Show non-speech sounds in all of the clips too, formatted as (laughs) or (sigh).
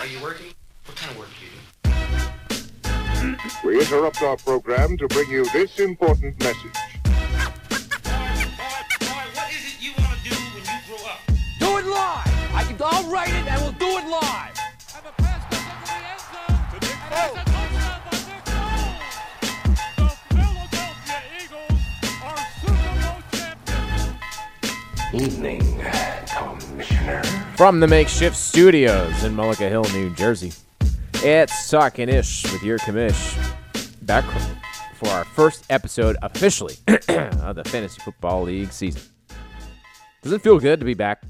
Are you working? What kind of work do you do? We interrupt our program to bring you this important message. what is it you want to do when you grow up? Do it live. I can. I'll write it, and we'll do it live. And the pass goes into the end zone. And that's a touchdown by Nick Foles. The Philadelphia Eagles are Super Bowl champions. Evening, Commissioner. From the makeshift studios in Mullica Hill, New Jersey, it's Talking Ish with your commish. Back for our first episode officially (clears throat) of the Fantasy Football League season. Does it feel good to be back?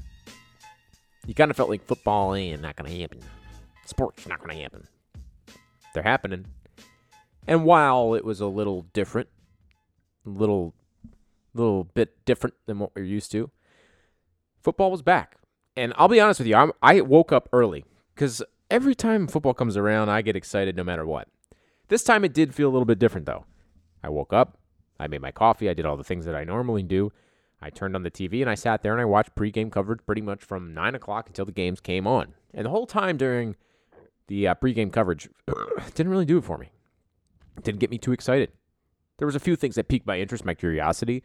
You kind of felt like football ain't not going to happen. Sports not going to happen. They're happening. And while it was a little different, a little, little bit different than what we're used to, football was back. And I'll be honest with you, I'm, I woke up early because every time football comes around, I get excited no matter what. This time it did feel a little bit different though. I woke up, I made my coffee, I did all the things that I normally do. I turned on the TV and I sat there and I watched pregame coverage pretty much from 9 o'clock until the games came on. And the whole time during the uh, pregame coverage, (coughs) didn't really do it for me. Didn't get me too excited. There was a few things that piqued my interest, my curiosity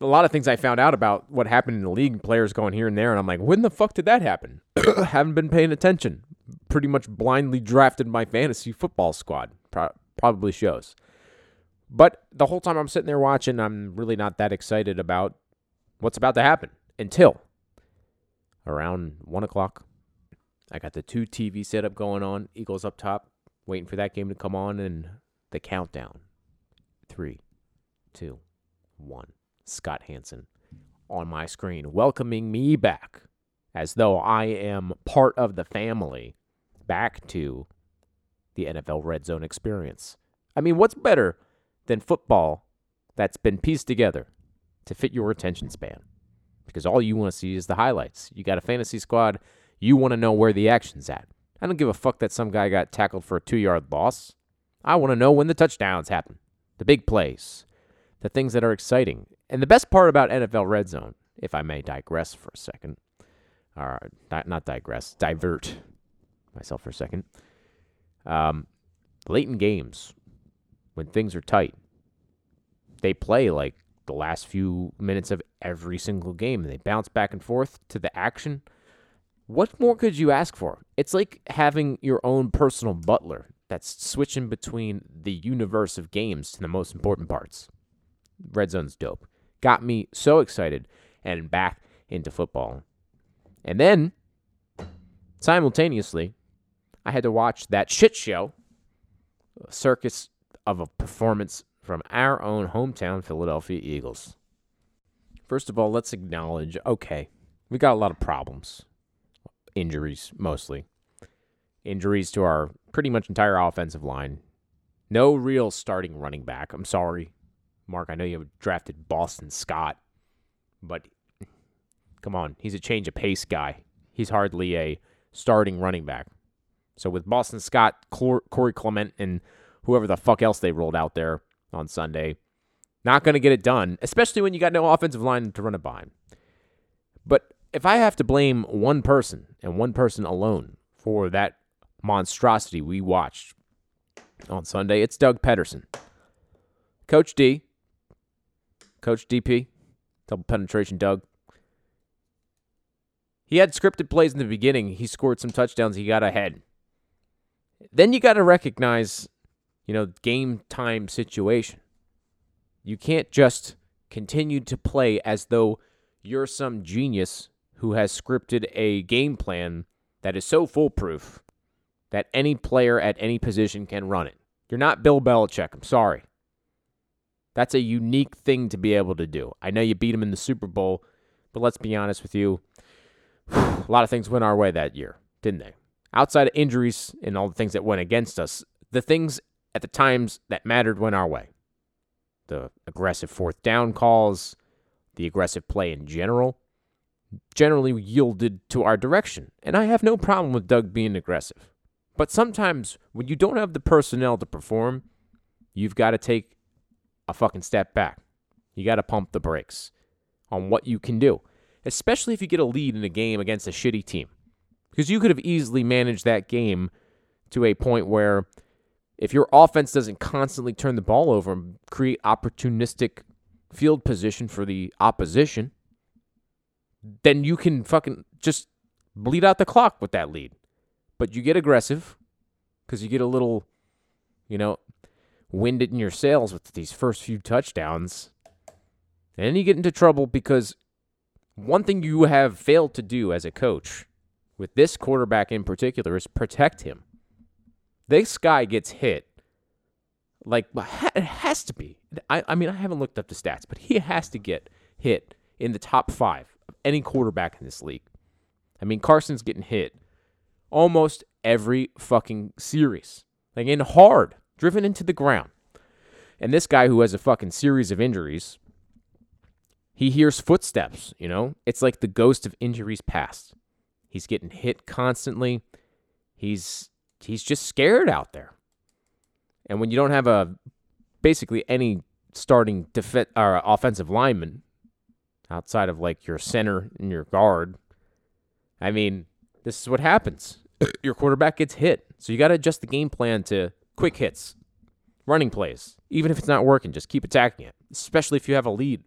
a lot of things I found out about what happened in the league, players going here and there, and I'm like, when the fuck did that happen? (coughs) Haven't been paying attention. Pretty much blindly drafted my fantasy football squad. Pro- probably shows. But the whole time I'm sitting there watching, I'm really not that excited about what's about to happen until around one o'clock. I got the two TV setup going on, Eagles up top, waiting for that game to come on, and the countdown. Three, two, one. Scott Hanson on my screen, welcoming me back as though I am part of the family back to the NFL Red Zone experience. I mean, what's better than football that's been pieced together to fit your attention span? Because all you want to see is the highlights. You got a fantasy squad, you want to know where the action's at. I don't give a fuck that some guy got tackled for a two yard loss. I want to know when the touchdowns happen, the big plays, the things that are exciting. And the best part about NFL Red Zone, if I may digress for a second, or not, not digress, divert myself for a second, um, late in games, when things are tight, they play like the last few minutes of every single game and they bounce back and forth to the action. What more could you ask for? It's like having your own personal butler that's switching between the universe of games to the most important parts. Red Zone's dope. Got me so excited and back into football. And then, simultaneously, I had to watch that shit show, circus of a performance from our own hometown Philadelphia Eagles. First of all, let's acknowledge okay, we got a lot of problems. Injuries, mostly. Injuries to our pretty much entire offensive line. No real starting running back. I'm sorry. Mark, I know you drafted Boston Scott, but come on, he's a change of pace guy. He's hardly a starting running back. So with Boston Scott, Corey Clement, and whoever the fuck else they rolled out there on Sunday, not going to get it done, especially when you got no offensive line to run it by. But if I have to blame one person and one person alone for that monstrosity we watched on Sunday, it's Doug Pederson. Coach D, Coach DP, double penetration Doug. He had scripted plays in the beginning. He scored some touchdowns. He got ahead. Then you got to recognize, you know, game time situation. You can't just continue to play as though you're some genius who has scripted a game plan that is so foolproof that any player at any position can run it. You're not Bill Belichick. I'm sorry. That's a unique thing to be able to do. I know you beat them in the Super Bowl, but let's be honest with you. (sighs) A lot of things went our way that year, didn't they? Outside of injuries and all the things that went against us, the things at the times that mattered went our way. The aggressive fourth down calls, the aggressive play in general, generally yielded to our direction. And I have no problem with Doug being aggressive. But sometimes when you don't have the personnel to perform, you've got to take a fucking step back. You got to pump the brakes on what you can do, especially if you get a lead in a game against a shitty team. Because you could have easily managed that game to a point where if your offense doesn't constantly turn the ball over and create opportunistic field position for the opposition, then you can fucking just bleed out the clock with that lead. But you get aggressive because you get a little, you know, wind it in your sails with these first few touchdowns. And then you get into trouble because one thing you have failed to do as a coach with this quarterback in particular is protect him. This guy gets hit. Like, it has to be. I, I mean, I haven't looked up the stats, but he has to get hit in the top five of any quarterback in this league. I mean, Carson's getting hit almost every fucking series. Like, in hard, driven into the ground. And this guy who has a fucking series of injuries, he hears footsteps, you know? It's like the ghost of injuries past. He's getting hit constantly. He's he's just scared out there. And when you don't have a basically any starting def- or offensive lineman outside of like your center and your guard, I mean, this is what happens. (coughs) your quarterback gets hit. So you got to adjust the game plan to quick hits, running plays. Even if it's not working, just keep attacking it, especially if you have a lead.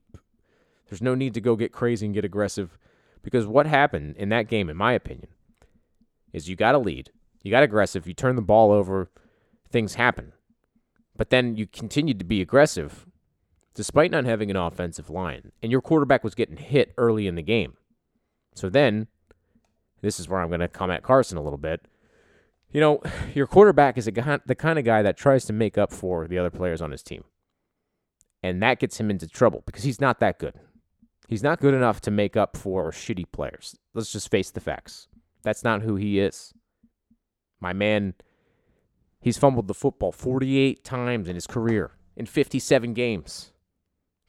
There's no need to go get crazy and get aggressive because what happened in that game, in my opinion, is you got a lead, you got aggressive, you turn the ball over, things happen. But then you continued to be aggressive despite not having an offensive line, and your quarterback was getting hit early in the game. So then, this is where I'm going to come at Carson a little bit. You know, (sighs) your quarterback is a the kind of guy that tries to make up for the other players on his team. And that gets him into trouble because he's not that good. He's not good enough to make up for shitty players. Let's just face the facts. That's not who he is. My man, he's fumbled the football 48 times in his career in 57 games.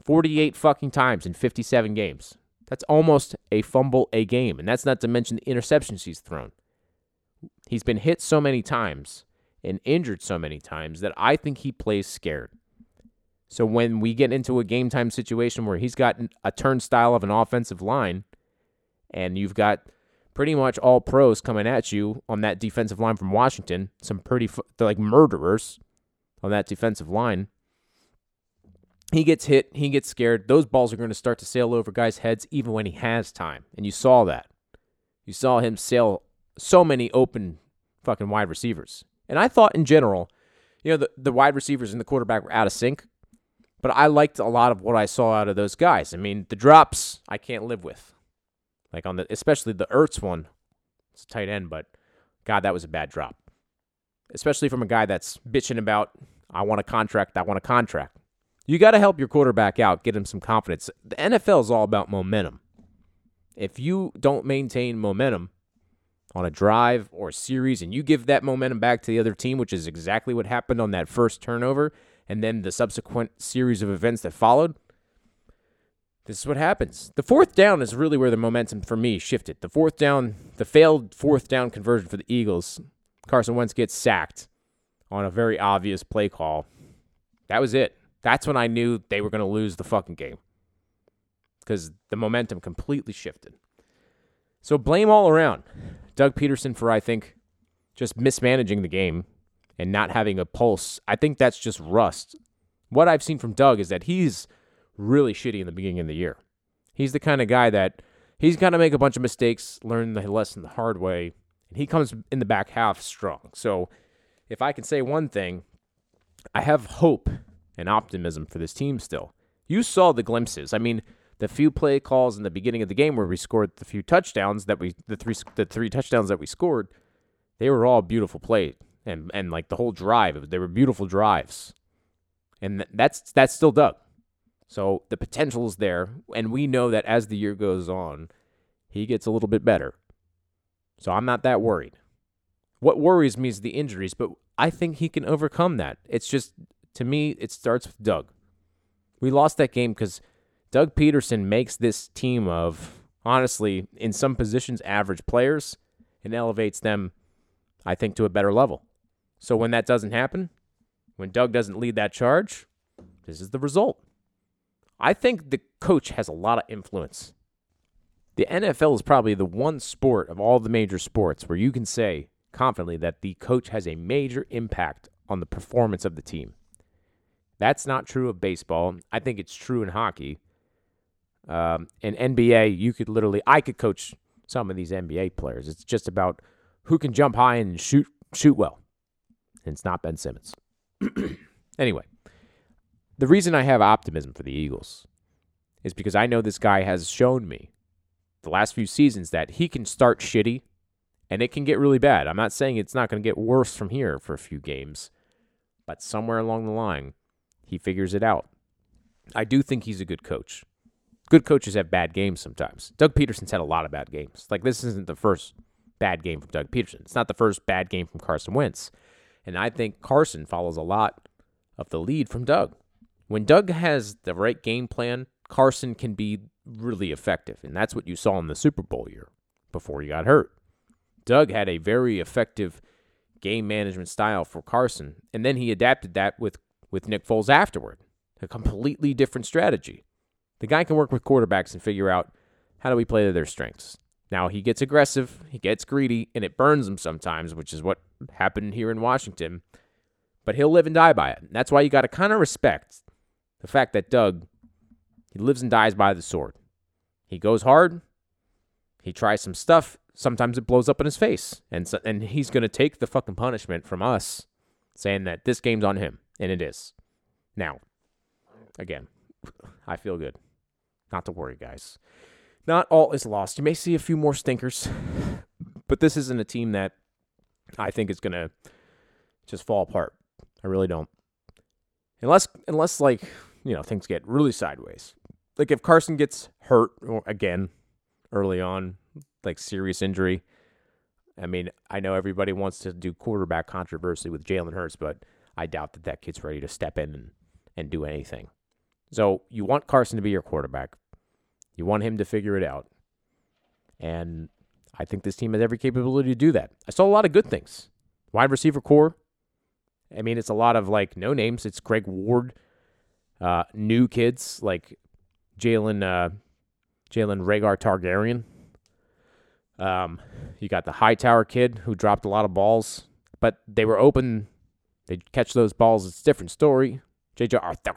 48 fucking times in 57 games. That's almost a fumble a game. And that's not to mention the interceptions he's thrown. He's been hit so many times and injured so many times that I think he plays scared. So when we get into a game time situation where he's got a turnstile of an offensive line and you've got pretty much all pros coming at you on that defensive line from Washington, some pretty they're like murderers on that defensive line. He gets hit, he gets scared. Those balls are going to start to sail over guys' heads even when he has time. And you saw that. You saw him sail so many open fucking wide receivers. And I thought in general, you know, the, the wide receivers and the quarterback were out of sync. But I liked a lot of what I saw out of those guys. I mean, the drops I can't live with. Like on the especially the Ertz one. It's a tight end, but God, that was a bad drop. Especially from a guy that's bitching about I want a contract, I want a contract. You got to help your quarterback out, get him some confidence. The NFL is all about momentum. If you don't maintain momentum on a drive or a series and you give that momentum back to the other team, which is exactly what happened on that first turnover, and then the subsequent series of events that followed, this is what happens. The fourth down is really where the momentum for me shifted. The fourth down, the failed fourth down conversion for the Eagles, Carson Wentz gets sacked on a very obvious play call. That was it. That's when I knew they were going to lose the fucking game because the momentum completely shifted. So blame all around. Doug Pederson for, I think, just mismanaging the game and not having a pulse. I think that's just rust. What I've seen from Doug is that he's really shitty in the beginning of the year. He's the kind of guy that he's going to make a bunch of mistakes, learn the lesson the hard way, and he comes in the back half strong. So if I can say one thing, I have hope and optimism for this team still. You saw the glimpses. I mean, the few play calls in the beginning of the game where we scored the few touchdowns that we the three the three touchdowns that we scored, they were all beautiful plays and and like the whole drive, they were beautiful drives, and that's that's still Doug. So the potential is there, and we know that as the year goes on, he gets a little bit better. So I'm not that worried. What worries me is the injuries, but I think he can overcome that. It's just to me, it starts with Doug. We lost that game because Doug Pederson makes this team of honestly, in some positions, average players and elevates them, I think, to a better level. So when that doesn't happen, when Doug doesn't lead that charge, this is the result. I think the coach has a lot of influence. The NFL is probably the one sport of all the major sports where you can say confidently that the coach has a major impact on the performance of the team. That's not true of baseball. I think it's true in hockey. Um, in NBA, you could literally, I could coach some of these NBA players. It's just about who can jump high and shoot shoot well. And it's not Ben Simmons. (clears throat) anyway, the reason I have optimism for the Eagles is because I know this guy has shown me the last few seasons that he can start shitty and it can get really bad. I'm not saying it's not going to get worse from here for a few games, but somewhere along the line, he figures it out. I do think he's a good coach. Good coaches have bad games sometimes. Doug Pederson's had a lot of bad games. Like, this isn't the first bad game from Doug Peterson. It's not the first bad game from Carson Wentz. And I think Carson follows a lot of the lead from Doug. When Doug has the right game plan, Carson can be really effective. And that's what you saw in the Super Bowl year before he got hurt. Doug had a very effective game management style for Carson, and then he adapted that with, with Nick Foles afterward. A completely different strategy. The guy can work with quarterbacks and figure out how do we play to their strengths. Now he gets aggressive, he gets greedy, and it burns him sometimes, which is what happened here in Washington. But he'll live and die by it. That's why you got to kind of respect the fact that Doug he lives and dies by the sword. He goes hard. He tries some stuff. Sometimes it blows up in his face, and so, and he's gonna take the fucking punishment from us, saying that this game's on him, and it is. Now, again, (laughs) I feel good. Not to worry, guys. Not all is lost. You may see a few more stinkers, (sighs) but this isn't a team that I think is gonna just fall apart. I really don't. Unless, unless like you know things get really sideways. Like if Carson gets hurt again early on, like serious injury. I mean, I know everybody wants to do quarterback controversy with Jalen Hurts, but I doubt that that kid's ready to step in and, and do anything. So you want Carson to be your quarterback. You want him to figure it out. And I think this team has every capability to do that. I saw a lot of good things. Wide receiver core. I mean, it's a lot of like no names. It's Greg Ward, uh, new kids like Jalen uh, Jalen Rhaegar Targaryen. Um, you got the Hightower kid who dropped a lot of balls, but they were open. They catch those balls. It's a different story. JJ Arthur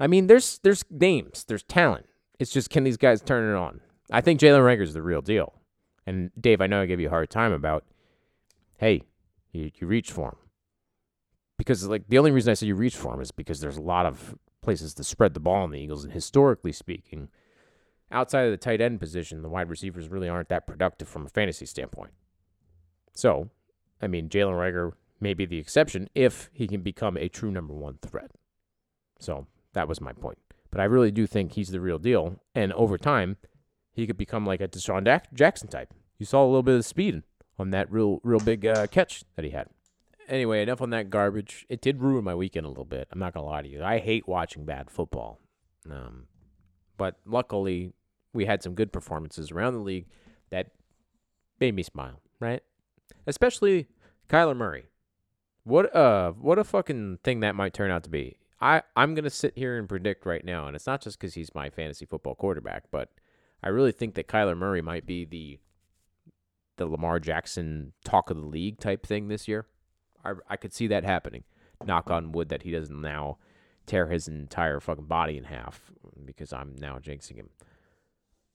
I mean, there's there's names, there's talent. It's just can these guys turn it on? I think Jalen Reagor is the real deal. And Dave, I know I gave you a hard time about, hey, you, you reach for him because like the only reason I say you reach for him is because there's a lot of places to spread the ball in the Eagles, and historically speaking, outside of the tight end position, the wide receivers really aren't that productive from a fantasy standpoint. So, I mean, Jalen Reagor may be the exception if he can become a true number one threat. So that was my point. But I really do think he's the real deal, and over time, he could become like a DeSean Jackson type. You saw a little bit of speed on that real, real big uh, catch that he had anyway, enough on that garbage. It did ruin my weekend a little bit. I'm not gonna lie to you. I hate watching bad football. Um, but luckily, we had some good performances around the league that made me smile. Right, especially Kyler Murray. What uh, what a fucking thing that might turn out to be. I I'm gonna sit here and predict right now, and it's not just because he's my fantasy football quarterback, but I really think that Kyler Murray might be the the Lamar Jackson talk of the league type thing this year. I, I could see that happening. Knock on wood that he doesn't now tear his entire fucking body in half because I'm now jinxing him.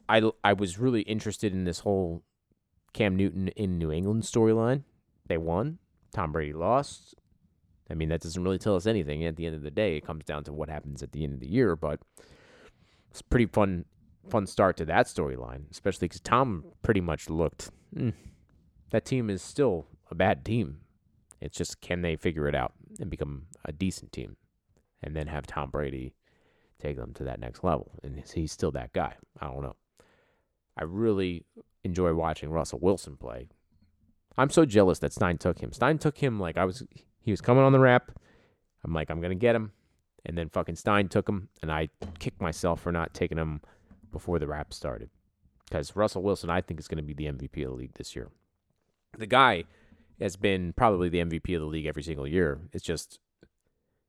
I, I was really interested in this whole Cam Newton in New England storyline. They won. Tom Brady lost. I mean, that doesn't really tell us anything. At the end of the day, it comes down to what happens at the end of the year. But it's a pretty fun, fun start to that storyline, especially because Tom pretty much looked. Mm, that team is still a bad team. It's just can they figure it out and become a decent team, and then have Tom Brady take them to that next level? And he's still that guy. I don't know. I really enjoy watching Russell Wilson play. I'm so jealous that Stein took him. Stein took him like I was. He was coming on the wrap. I'm like, I'm gonna get him, and then fucking Stein took him, and I kicked myself for not taking him before the wrap started. Because Russell Wilson, I think, is going to be the MVP of the league this year. The guy has been probably the MVP of the league every single year. It's just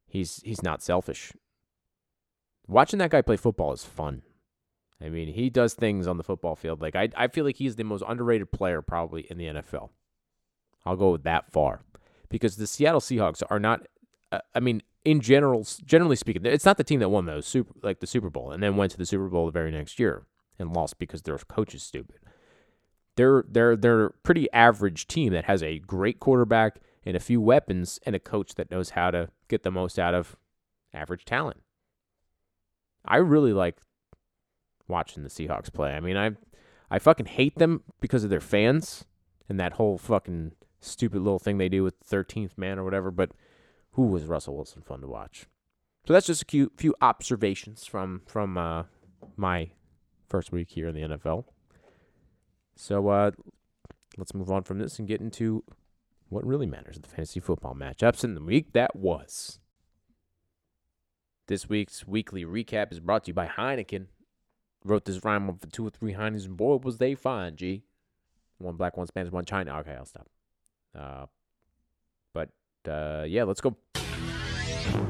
he's he's not selfish. Watching that guy play football is fun. I mean, he does things on the football field. Like I, I feel like he's the most underrated player probably in the NFL. I'll go that far because the Seattle Seahawks are not. Uh, I mean, in general, generally speaking, it's not the team that won those super like the Super Bowl and then went to the Super Bowl the very next year and lost because their coach is stupid. They're they're they're a pretty average team that has a great quarterback and a few weapons and a coach that knows how to get the most out of average talent. I really like watching the Seahawks play. I mean, I I fucking hate them because of their fans and that whole fucking stupid little thing they do with 13th man or whatever, but who was Russell Wilson fun to watch? So that's just a few, few observations from from uh, my first week here in the NFL. So uh, let's move on from this and get into what really matters the fantasy football matchups in the week that was. This week's weekly recap is brought to you by Heineken. Wrote this rhyme of the two or three Heinekens, and boy, was they fine, G. One black, one Spanish, one China. Okay, I'll stop. Uh, but uh, yeah, let's go.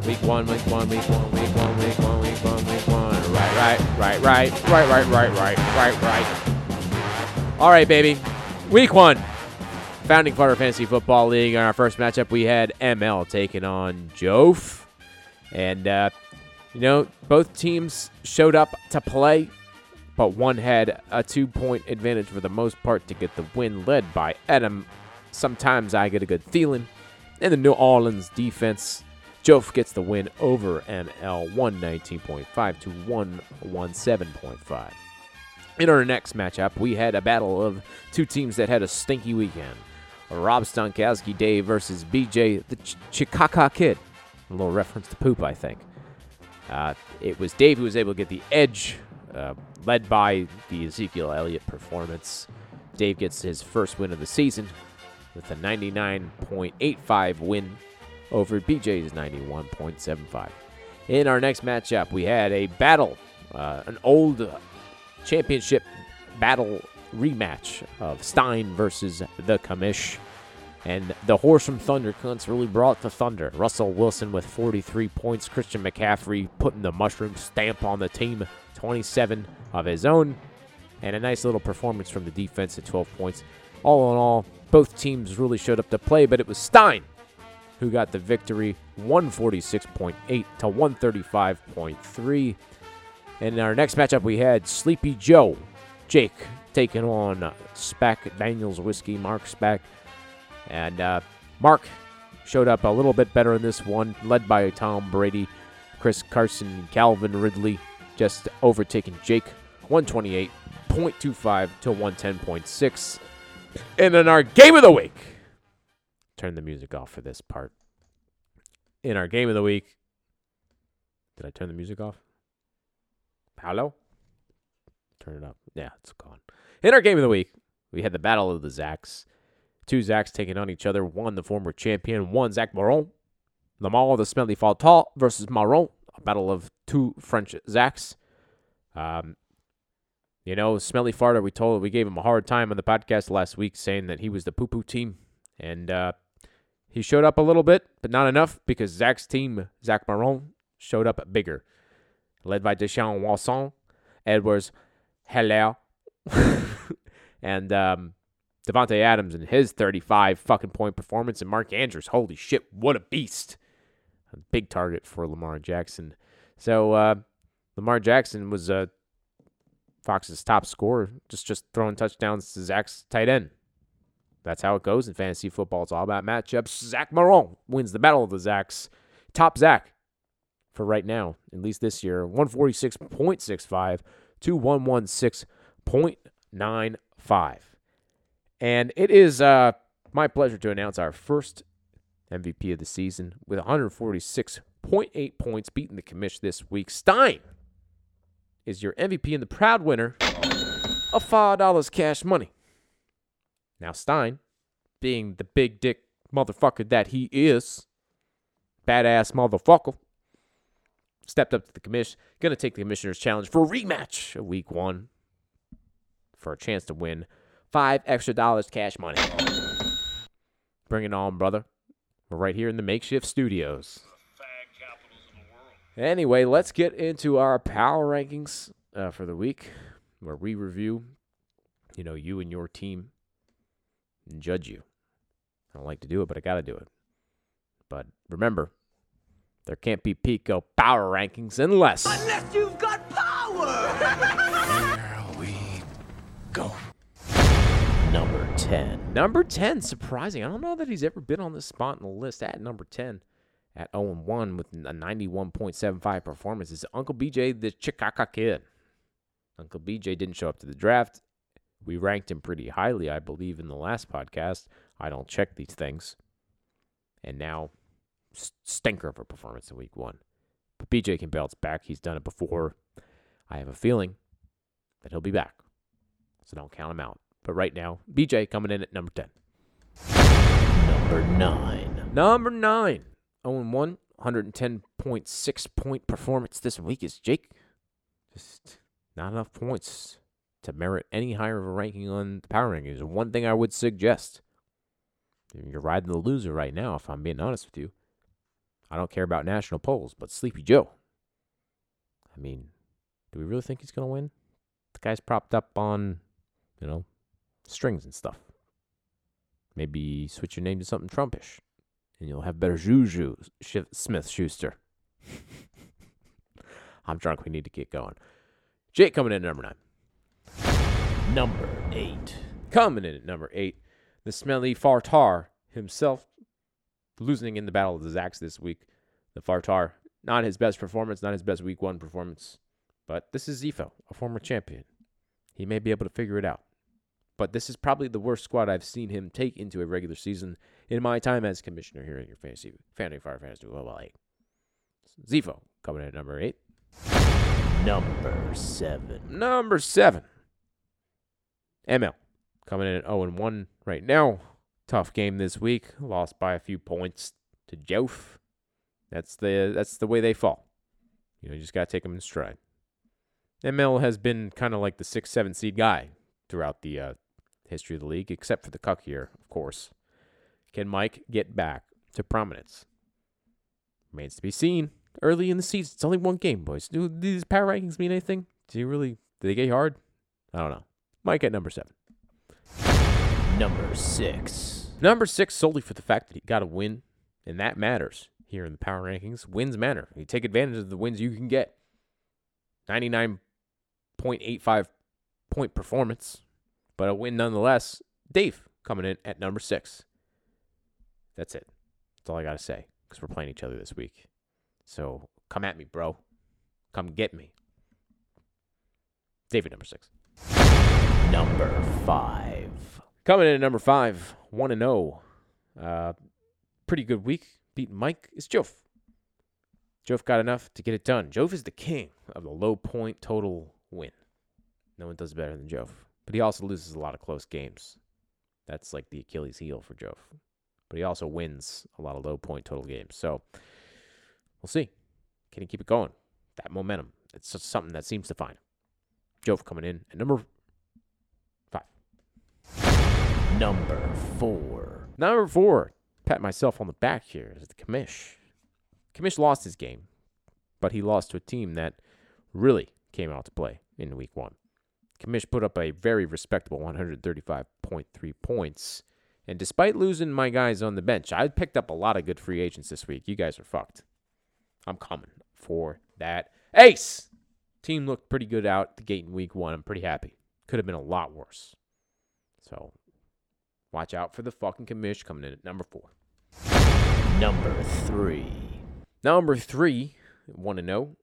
Week one, week one, week one, week one, week one, week one, week one. Right, right, right, right, right, right, right, right, right, right. All right, baby. Week one. Founding Father Fantasy Football League. In our first matchup, we had ML taking on Jof. And, uh, you know, both teams showed up to play, but one had a two point advantage for the most part to get the win, led by Adam. Sometimes I get a good feeling. And the New Orleans defense, Jof gets the win over ML 119.5 to 117.5. In our next matchup, we had a battle of two teams that had a stinky weekend. Rob Stonkowski Dave versus BJ the Ch- Chikaka Kid. A little reference to poop, I think. Uh, it was Dave who was able to get the edge, uh, led by the Ezekiel Elliott performance. Dave gets his first win of the season with a 99.85 win over BJ's 91.75. In our next matchup, we had a battle, uh, an old championship battle rematch of Stein versus the Commish. And the horse from Thunder Cunts really brought the thunder. Russell Wilson with 43 points. Christian McCaffrey putting the mushroom stamp on the team, 27 of his own. And a nice little performance from the defense at 12 points. All in all, both teams really showed up to play, but it was Stein who got the victory 146.8 to 135.3. And in our next matchup, we had Sleepy Joe, Jake, taking on Spack Daniels Whiskey, Mark Spack. And uh, Mark showed up a little bit better in this one, led by Tom Brady, Chris Carson, Calvin Ridley, just overtaking Jake 128.25 to 110.6. And in our game of the week, turn the music off for this part. In our game of the week, did I turn the music off? Paolo? Turn it up. Yeah, it's gone. In our game of the week, we had the Battle of the Zacks. Two Zacks taking on each other. One, the former champion. One, Zach Moron. Maron. Lamar, the smelly Fatal versus Maron. A battle of two French Zacks. Um, you know, Smelly Farter, we told we gave him a hard time on the podcast last week saying that he was the poo poo team. And uh, he showed up a little bit, but not enough because Zach's team, Zach Maron, showed up bigger. Led by Deshaun Watson, Edwards, Hello, (laughs) and um, Davante Adams and his 35 fucking point performance, and Mark Andrews. Holy shit, what a beast! A big target for Lamar Jackson. So uh, Lamar Jackson was uh, Fox's top scorer, just just throwing touchdowns to Zach's tight end. That's how it goes in fantasy football. It's all about matchups. Zach Maron wins the battle of the Zacks. Top Zach for right now, at least this year, 146.65 to 116.95. And it is uh, my pleasure to announce our first MVP of the season with 146.8 points, beating the commish this week. Stein is your MVP and the proud winner of $5 cash money. Now, Stein, being the big dick motherfucker that he is, badass motherfucker, stepped up to the commission. To take the commissioner's challenge for a rematch of week one for a chance to win five extra dollars cash money. Bring it on, brother. We're right here in the makeshift studios. Anyway, let's get into our power rankings uh, for the week where we review, you know, you and your team and judge you. I don't like to do it, but I got to do it. But remember, there can't be Pico power rankings unless. Unless you've got power! Here we go. Number 10. Number 10, surprising. I don't know that he's ever been on this spot in the list at number 10 at 0 1 with a 91.75 performance is Uncle BJ, the Chicago kid. Uncle BJ didn't show up to the draft. We ranked him pretty highly, I believe, in the last podcast. I don't check these things. And now, stinker of a performance in week one. But BJ can bounce back. He's done it before. I have a feeling that he'll be back. So don't count him out. But right now, BJ coming in at number 10. Number 9. Number 9. 0 1, 110.6 point performance this week is Jake. Just not enough points to merit any higher of a ranking on the power rankings. One thing I would suggest you're riding the loser right now, if I'm being honest with you. I don't care about national polls, but Sleepy Joe. I mean, do we really think he's going to win? The guy's propped up on, you know, strings and stuff. Maybe switch your name to something Trumpish, and you'll have better juju, Smith Schuster. (laughs) I'm drunk. We need to get going. Jake coming in at number nine. Number 8. Coming in at number eight, the smelly Fartar himself, losing in the Battle of the Zacks this week. The Fartar, not his best performance, not his best week one performance, but this is Zifo, a former champion. He may be able to figure it out. But this is probably the worst squad I've seen him take into a regular season in my time as commissioner here in your fantasy, Fantasy Fire Fantasy Global eight. Zifo coming in at number eight. Number 7. Number seven, ML coming in at 0 and 1 right now. Tough game this week. Lost by a few points to Jof. That's the that's the way they fall. You know, you just gotta take them in stride. ML has been kind of like the six, seven seed guy throughout the uh, history of the league, except for the cuck year, of course. Can Mike get back to prominence? Remains to be seen. Early in the season, it's only one game, boys. Do these power rankings mean anything? Do you really? Do they get hard? I don't know. Mike at number seven. Number 6. Number six, solely for the fact that he got a win, and that matters here in the power rankings. Wins matter. You take advantage of the wins you can get. 99.85 point performance, but a win nonetheless. Dave coming in at number six. That's it. That's all I got to say because we're playing each other this week. So come at me, bro. Come get me. David, number six. Number 5. Coming in at number five, one and zero. Uh, pretty good week. Beating Mike is Jof. Jof got enough to get it done. Jof is the king of the low point total win. No one does better than Jof. But he also loses a lot of close games. That's like the Achilles heel for Jof. But he also wins a lot of low point total games. So we'll see. Can he keep it going? That momentum. It's just something that seems to find. Jof coming in at number five. Number 4. Number four, pat myself on the back here is the Commish. Commish lost his game, but he lost to a team that really came out to play in week one. Commish put up a very respectable 135.3 points. And despite losing my guys on the bench, I picked up a lot of good free agents this week. You guys are fucked. I'm coming for that ace. Team looked pretty good out the gate in week one. I'm pretty happy. Could have been a lot worse. So Watch out for the fucking commish coming in at number four. Number 3. Number three, one to know.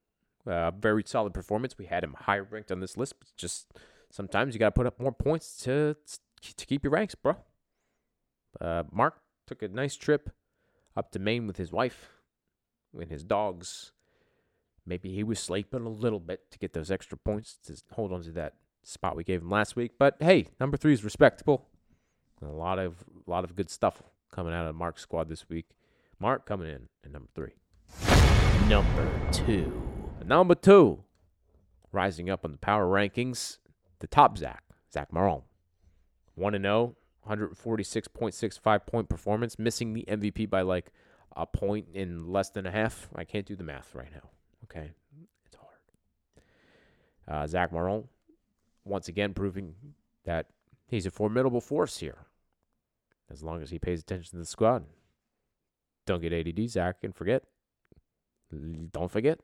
Uh, very solid performance. We had him higher ranked on this list, but just sometimes you got to put up more points to to keep your ranks, bro. Uh, Mark took a nice trip up to Maine with his wife and his dogs. Maybe he was sleeping a little bit to get those extra points to hold on to that spot we gave him last week. But hey, number three is respectable. A lot of a lot of good stuff coming out of Mark's squad this week. Mark coming in at number three. Number 2. Number two, rising up on the power rankings, the top Zach, Zach Marone. 1 0, 146.65 point performance, missing the MVP by like a point in less than a half. I can't do the math right now. Okay. It's hard. Uh, Zach Marone, once again, proving that he's a formidable force here. As long as he pays attention to the squad. Don't get ADD, Zach, and forget. Don't forget.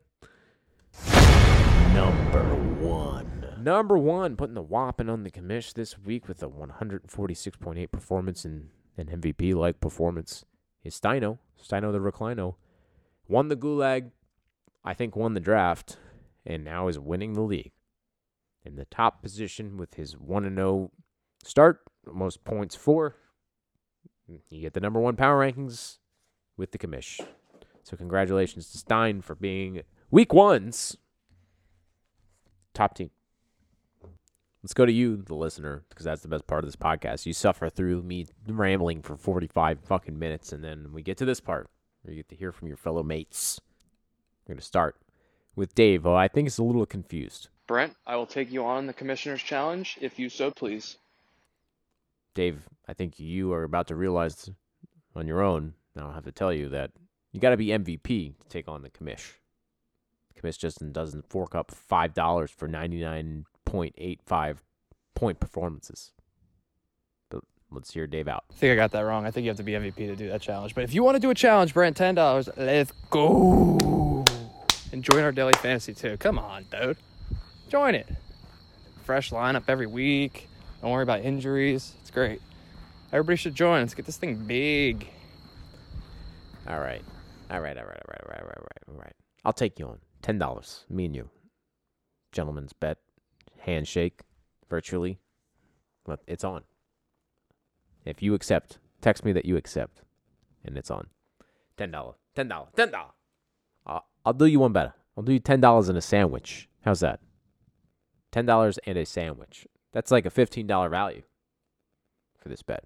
Number one. Number one, putting the whopping on the commish this week with a 146.8 performance and an MVP like performance is Steino. Steino the Reclino. Won the Gulag, I think won the draft, and now is winning the league. In the top position with his 1 0 start, most points for. You get the number one power rankings with the commish. So, congratulations to Stein for being week one's top team. Let's go to you, the listener, because that's the best part of this podcast. You suffer through me rambling for 45 fucking minutes, and then we get to this part where you get to hear from your fellow mates. We're going to start with Dave, who I think is a little confused. Brent, I will take you on the Commissioner's Challenge if you so please. Dave, I think you are about to realize on your own, I have to tell you that you got to be MVP to take on the commish. The commish just doesn't fork up $5 for 99.85 point performances. But let's hear Dave out. I think I got that wrong. I think you have to be MVP to do that challenge. But if you want to do a challenge, Brent, ten dollars. Let's go. And join our daily fantasy too. Come on, dude. Join it. Fresh lineup every week. Don't worry about injuries. It's great. Everybody should join. Let's get this thing big. All right. All right, all right, all right, all right, all right, all right. I'll take you on. $10. Me and you. Gentleman's bet. Handshake. Virtually. But it's on. If you accept, text me that you accept. And it's on. $10. $10. $10. I'll, I'll do you one better. I'll do you $10 and a sandwich. How's that? $10 and a sandwich. That's like a $15 value for this bet.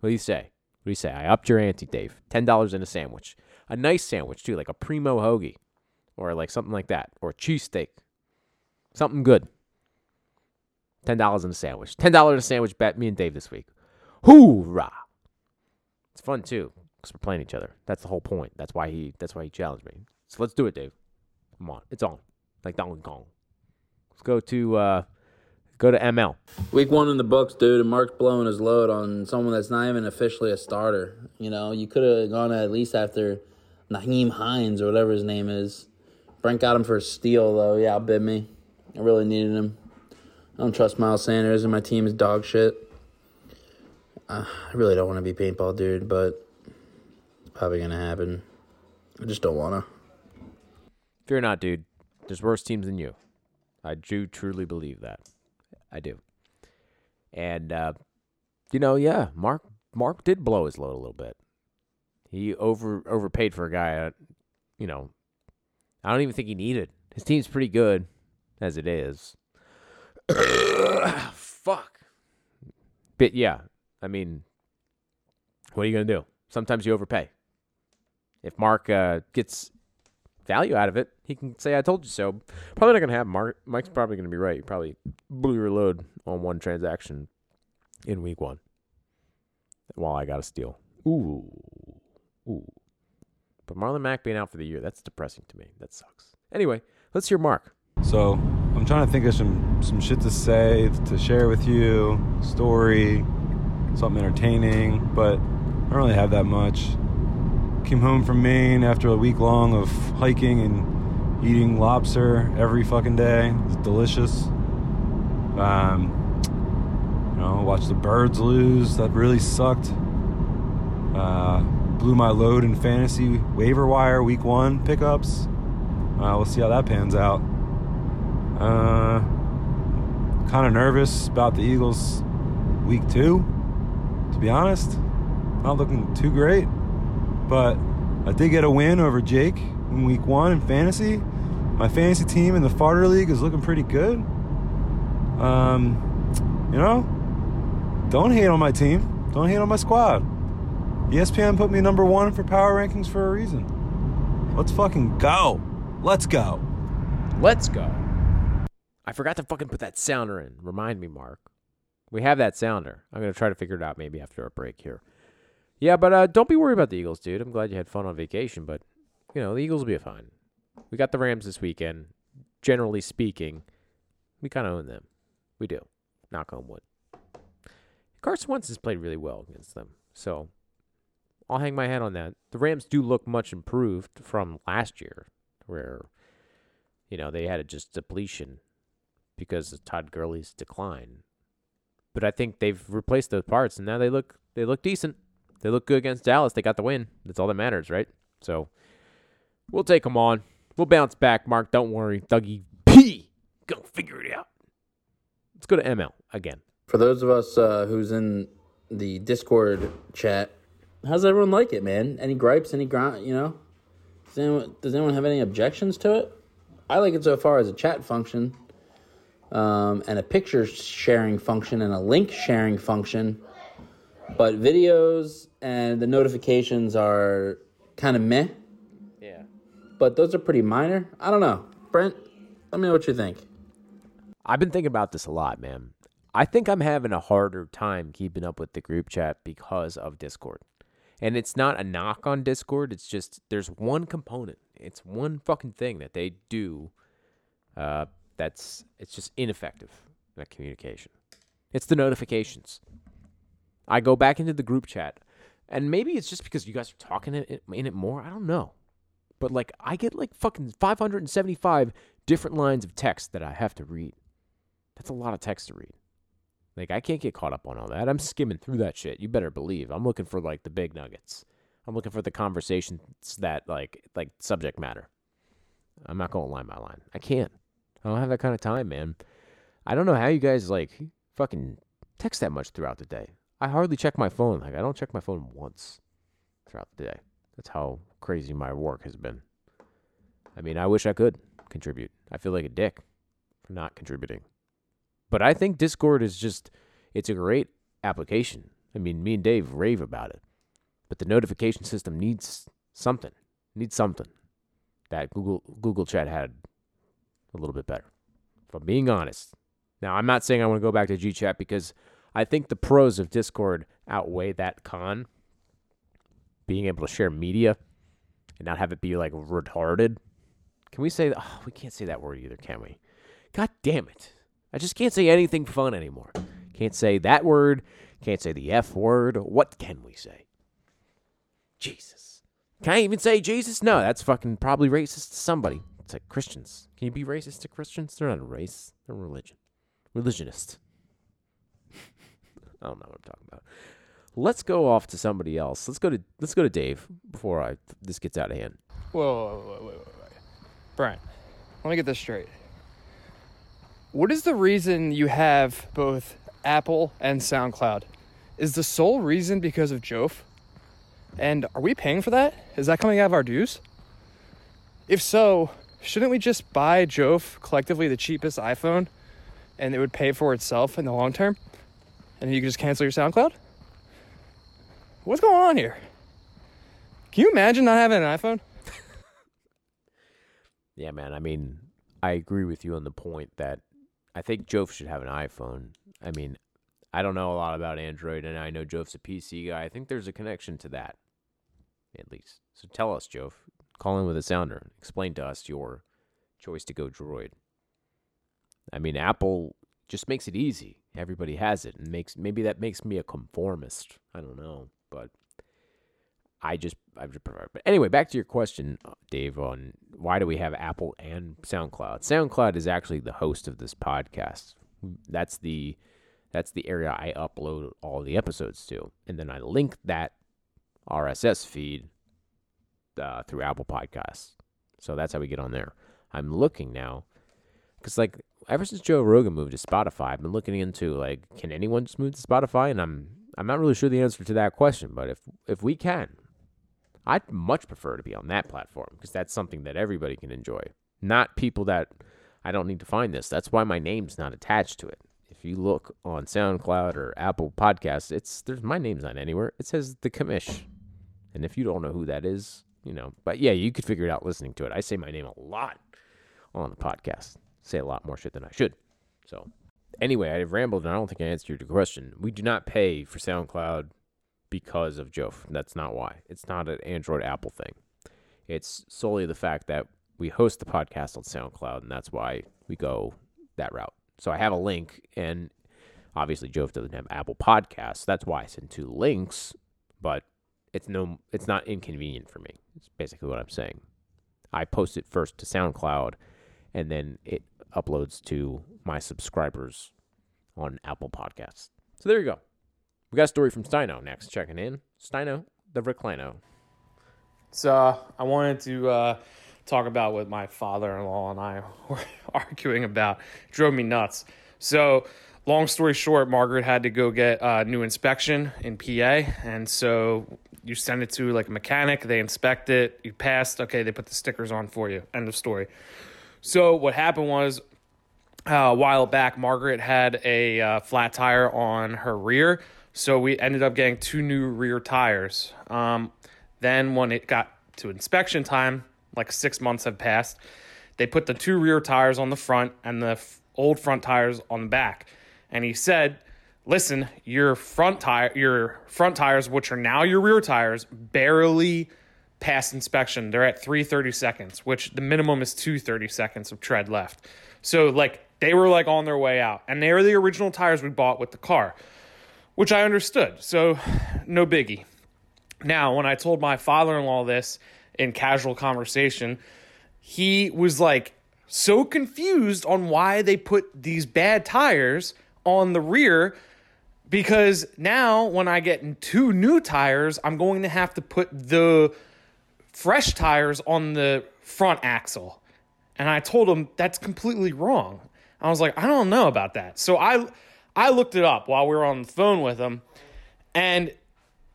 What do you say? What do you say? I upped your ante, Dave. $10 and a sandwich. A nice sandwich, too, like a primo hoagie or like something like that, or a cheesesteak. Something good. $10 and a sandwich. $10 and a sandwich bet me and Dave this week. Hoorah! It's fun, too, because we're playing each other. That's the whole point. That's why he that's why he challenged me. So let's do it, Dave. Come on. It's on. Like Donkey Kong. Let's go to uh go to ML. Week one in the books, dude, and Mark's blowing his load on someone that's not even officially a starter. You know, you could have gone at least after Nyheim Hines or whatever his name is. Brent got him for a steal, though. Yeah, outbid me. I really needed him. I don't trust Miles Sanders, and my team is dog shit. Uh, I really don't want to be paintball, dude, but it's probably to happen. I just don't want to. Fear not, dude. There's worse teams than you. I do truly believe that. I do. And uh, you know, yeah, Mark Mark did blow his load a little bit. He over overpaid for a guy. Uh, you know, I don't even think he needed. His team's pretty good as it is. Fuck. But yeah, I mean, what are you gonna do? Sometimes you overpay. If Mark uh, gets value out of it, he can say, "I told you so." Probably not gonna happen. Mark, Mike's probably gonna be right. You probably blew your load on one transaction in week one. While I got a steal. Ooh, ooh. But Marlon Mack being out for the year—that's depressing to me. That sucks. Anyway, let's hear Mark. So I'm trying to think of some some shit to say to share with you, story, something entertaining, but I don't really have that much. Came home from Maine after a week long of hiking and eating lobster every fucking day. It's delicious. Um, you know, watched the birds lose. That really sucked. Uh, blew my load in fantasy waiver wire week one pickups. Uh, we'll see how that pans out. Uh, kind of nervous about the Eagles week two, to be honest. Not looking too great, but I did get a win over Jake in week one in fantasy. My fantasy team in the Farter League is looking pretty good. Um, you know, don't hate on my team. Don't hate on my squad. ESPN put me number one for power rankings for a reason. Let's fucking go. Let's go. Let's go. I forgot to fucking put that sounder in. Remind me, Mark. We have that sounder. I'm gonna try to figure it out maybe after a break here. Yeah, but uh, don't be worried about the Eagles, dude. I'm glad you had fun on vacation, but you know the Eagles will be fine. We got the Rams this weekend. Generally speaking, We kind of own them. We do. Knock on wood. Carson Wentz has played really well against them. So I'll hang my hat on that. The Rams do look much improved from last year, where, you know, they had a just depletion because of Todd Gurley's decline. But I think they've replaced those parts, and now they look they look decent. They look good against Dallas. They got the win. That's all that matters, right? So we'll take them on. We'll bounce back, Mark. Don't worry, Dougie P. Go figure it out. Let's go to ML again. For those of us uh, who's in the Discord chat, how's everyone like it, man? Any gripes? Any grunt? You know, does anyone does anyone have any objections to it? I like it so far as a chat function, um, and a picture sharing function, and a link sharing function. But videos and the notifications are kind of meh. Yeah. But those are pretty minor. I don't know, Brent. Let me know what you think. I've been thinking about this a lot, man. I think I'm having a harder time keeping up with the group chat because of Discord. And it's not a knock on Discord, it's just there's one component. It's one fucking thing that they do uh, that's it's just ineffective that communication. It's the notifications. I go back into the group chat, and maybe it's just because you guys are talking in it, more. I don't know, but like I get like fucking 575 different lines of text that I have to read. That's a lot of text to read. Like I can't get caught up on all that. I'm skimming through that shit. You better believe. I'm looking for like the big nuggets. I'm looking for the conversations that like like subject matter. I'm not going line by line. I can't. I don't have that kind of time, man. I don't know how you guys like fucking text that much throughout the day. I hardly check my phone. Like I don't check my phone once throughout the day. That's how crazy my work has been. I mean, I wish I could contribute. I feel like a dick for not contributing. But I think Discord is just it's a great application. I mean, me and Dave rave about it. But the notification system needs something. Needs something that Google Google Chat had a little bit better. If I'm being honest. Now, I'm not saying I want to go back to GChat because I think the pros of Discord outweigh that con. Being able to share media and not have it be like retarded. Can we say that? Oh, we can't say that word either, can we? God damn it. I just can't say anything fun anymore. Can't say that word. Can't say the F word. What can we say? Jesus. Can I even say Jesus? No, that's fucking probably racist to somebody. It's Christians. Can you be racist to Christians? They're not a race. They're a religion. Religionist. (laughs) I don't know what I'm talking about. Let's go off to somebody else. Let's go to let's go to Dave before I this gets out of hand. Whoa, whoa, whoa, whoa, whoa, whoa. Brian, let me get this straight. What is the reason you have both Apple and SoundCloud? Is the sole reason because of Jof? And are we paying for that? Is that coming out of our dues? If so, shouldn't we just buy Jof collectively the cheapest iPhone and it would pay for itself in the long term? And you could just cancel your SoundCloud? What's going on here? Can you imagine not having an iPhone? (laughs) Yeah, man. I mean, I agree with you on the point that I think Jof should have an iPhone. I mean, I don't know a lot about Android, and I know Jof's a PC guy. I think there's a connection to that, at least. So tell us, Jof. Call in with a sounder. Explain to us your choice to go Droid. I mean, Apple just makes it easy. Everybody has it, and makes maybe that makes me a conformist. I don't know, but I just I just prefer. But anyway, back to your question, uh, Dave, on why do we have Apple and SoundCloud? SoundCloud is actually the host of this podcast. That's the that's the area I upload all the episodes to, and then I link that RSS feed uh, through Apple Podcasts. So that's how we get on there. I'm looking now because like ever since Joe Rogan moved to Spotify, I've been looking into like can anyone just move to Spotify, and I'm I'm not really sure the answer to that question. But if if we can, I'd much prefer to be on that platform because that's something that everybody can enjoy, not people that I don't need to find this. That's why my name's not attached to it. If you look on SoundCloud or Apple Podcasts, it's there's my name's not anywhere. It says the commish. And if you don't know who that is, you know, but yeah, you could figure it out listening to it. I say my name a lot on the podcast. Say a lot more shit than I should. So anyway, I've rambled and I don't think I answered your question. We do not pay for SoundCloud because of Jof. That's not why. It's not an Android Apple thing. It's solely the fact that we host the podcast on SoundCloud, and that's why we go that route. So I have a link, and obviously Jof doesn't have Apple Podcasts. That's why I sent two links, but it's no, it's not inconvenient for me. It's basically what I'm saying. I post it first to SoundCloud, and then it uploads to my subscribers on Apple Podcasts. So there you go. We got a story from Steino next. Checking in, Steino the Reclino. So I wanted to uh, talk about what my father-in-law and I (laughs) were arguing about. It drove me nuts. So, long story short, Margaret had to go get a new inspection in PA, and so you send it to like a mechanic. They inspect it. You passed. Okay, they put the stickers on for you. End of story. So what happened was uh, a while back, Margaret had a uh, flat tire on her rear, so we ended up getting two new rear tires. Um, then, when it got to inspection time, like six months had passed, they put the two rear tires on the front and the f- old front tires on the back. And he said, "Listen, your front tire, your front tires, which are now your rear tires, barely." past inspection. They're at 330 seconds, which the minimum is 230 seconds of tread left. So like they were like on their way out. And they were the original tires we bought with the car, which I understood. So no biggie. Now, when I told my father-in-law this in casual conversation, he was like so confused on why they put these bad tires on the rear because now when I get two new tires, I'm going to have to put the fresh tires on the front axle. And I told him that's completely wrong. I was like, I don't know about that. So I I looked it up while we were on the phone with him and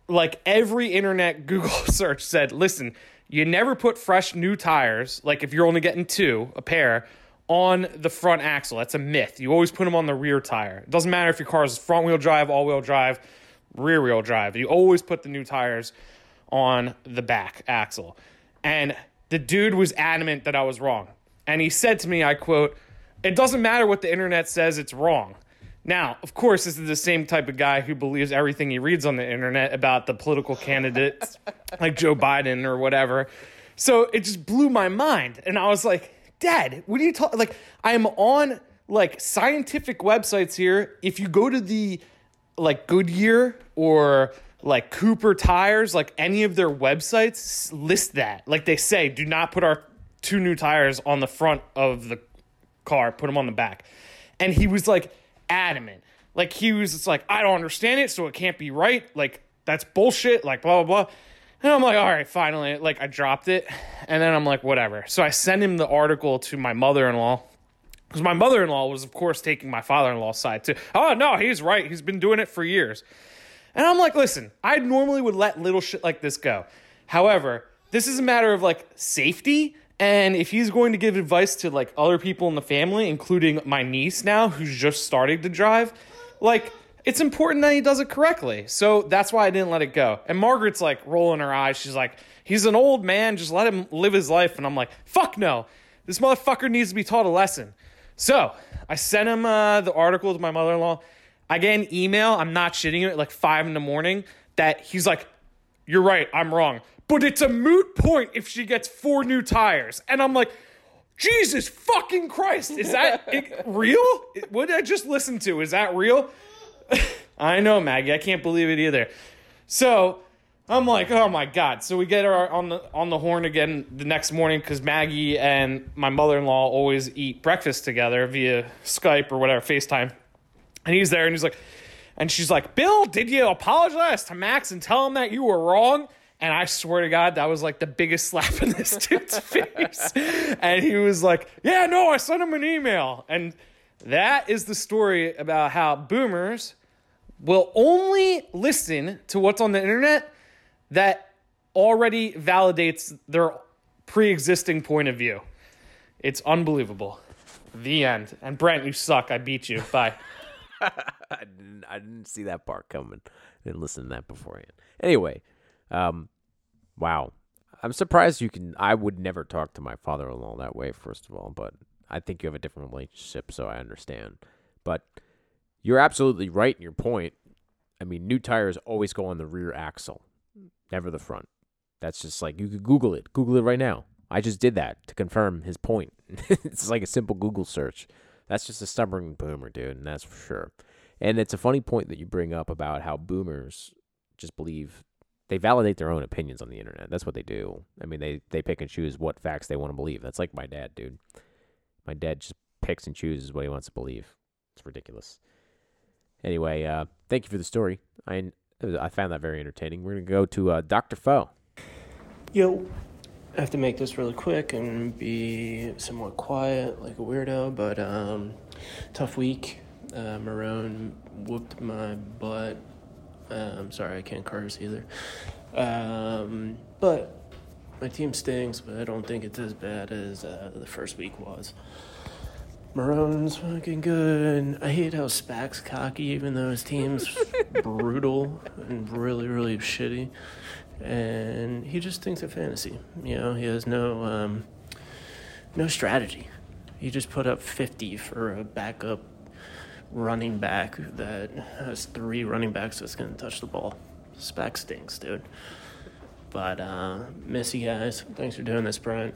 like every internet (laughs) Google search said, listen, you never put fresh new tires, like if you're only getting two, a pair, on the front axle. That's a myth. You always put them on the rear tire. It doesn't matter if your car is front wheel drive, all wheel drive, rear wheel drive. You always put the new tires on the back axle. And the dude was adamant that I was wrong. And he said to me, I quote, It doesn't matter what the internet says, it's wrong. Now, of course, this is the same type of guy who believes everything he reads on the internet about the political candidates like Joe Biden or whatever. So it just blew my mind. And I was like, Dad, what are you talking? Like, I'm on like scientific websites here. If you go to the like Goodyear or like Cooper tires, like any of their websites list that. Like they say, do not put our two new tires on the front of the car, put them on the back. And he was like adamant. Like he was just like, I don't understand it, so it can't be right. Like that's bullshit. Like blah blah blah. And I'm like, all right, finally. Like I dropped it, and then I'm like, whatever. So I send him the article to my mother-in-law because my mother-in-law was, of course, taking my father-in-law's side too. Oh no, he's right. He's been doing it for years. And I'm like, listen, I normally would let little shit like this go. However, this is a matter of like safety. And if he's going to give advice to like other people in the family, including my niece now, who's just starting to drive, like it's important that he does it correctly. So that's why I didn't let it go. And Margaret's like rolling her eyes. She's like, he's an old man. Just let him live his life. And I'm like, fuck no. This motherfucker needs to be taught a lesson. So I sent him uh, the article to my mother in law. I get an email. I'm not shitting you at like five in the morning that he's like, You're right. I'm wrong. But it's a moot point if she gets four new tires. And I'm like, Jesus fucking Christ. Is that (laughs) it, real? What did I just listen to? Is that real? (laughs) I know, Maggie. I can't believe it either. So I'm like, oh my god. So we get her on the on the horn again the next morning because Maggie and my mother in law always eat breakfast together via Skype or whatever, FaceTime. And he's there and he's like, and she's like, Bill, did you apologize to Max and tell him that you were wrong? And I swear to God, that was like the biggest (laughs) slap in this dude's (laughs) face. And he was like, Yeah, no, I sent him an email. And that is the story about how boomers will only listen to what's on the internet that already validates their pre existing point of view. It's unbelievable. The end. And Brent, you suck. I beat you. Bye. (laughs) I didn't I didn't see that part coming. I didn't listen to that beforehand. Anyway, um, wow. I'm surprised you can. I would never talk to my father-in-law that way. First of all, but I think you have a different relationship, so I understand. But you're absolutely right in your point. I mean, new tires always go on the rear axle, never the front. That's just like you could Google it. Google it right now. I just did that to confirm his point. (laughs) it's like a simple Google search. That's just a stubborn boomer, dude, and that's for sure. And it's a funny point that you bring up about how boomers just believe they validate their own opinions on the internet. That's what they do. I mean, they they pick and choose what facts they want to believe. That's like my dad, dude. My dad just picks and chooses what he wants to believe. It's ridiculous. Anyway, uh, thank you for the story. I I found that very entertaining. We're gonna go to uh, Doctor Foe. Yo, I have to make this really quick and be somewhat quiet, like a weirdo, but um, tough week. Uh, Marone whooped my butt. Uh, I'm sorry, I can't curse either. Um, but my team stinks, but I don't think it's as bad as uh, the first week was. Marone's fucking good. I hate how Spack's cocky, even though his team's (laughs) brutal and really, really shitty. And he just thinks of fantasy. You know, he has no um, no strategy. He just put up 50 for a backup running back that has three running backs that's going to touch the ball. Spack stinks, dude. But uh, miss you guys. Thanks for doing this, Brent.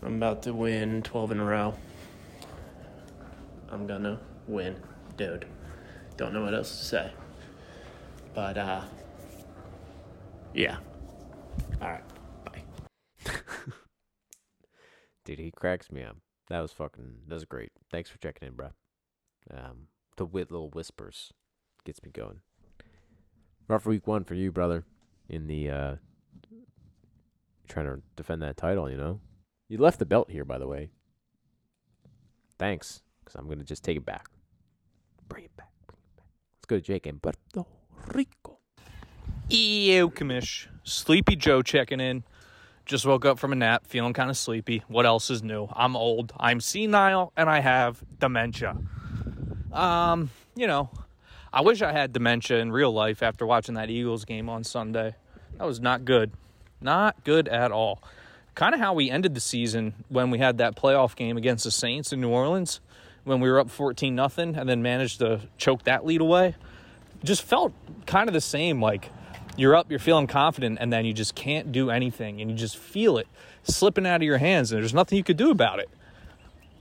I'm about to win 12 in a row. I'm gonna win, dude. Don't know what else to say. But, uh, yeah. Alright, bye. (laughs) Dude, he cracks me up. That was fucking. That was great. Thanks for checking in, bro. Um, the wit little whispers gets me going. Rough week one for you, brother. In the uh, trying to defend that title, you know. You left the belt here, by the way. Thanks, because I'm gonna just take it back. Bring it back. Bring it back. Let's go to Jake and Puerto Rico. Ew, commish. Sleepy Joe checking in. Just woke up from a nap, feeling kind of sleepy. What else is new? I'm old, I'm senile, and I have dementia. Um, you know, I wish I had dementia in real life after watching that Eagles game on Sunday. That was not good. Not good at all. Kind of how we ended the season when we had that playoff game against the Saints in New Orleans when we were up 14 nothing and then managed to choke that lead away. Just felt kind of the same like you're up, you're feeling confident, and then you just can't do anything, and you just feel it slipping out of your hands, and there's nothing you could do about it.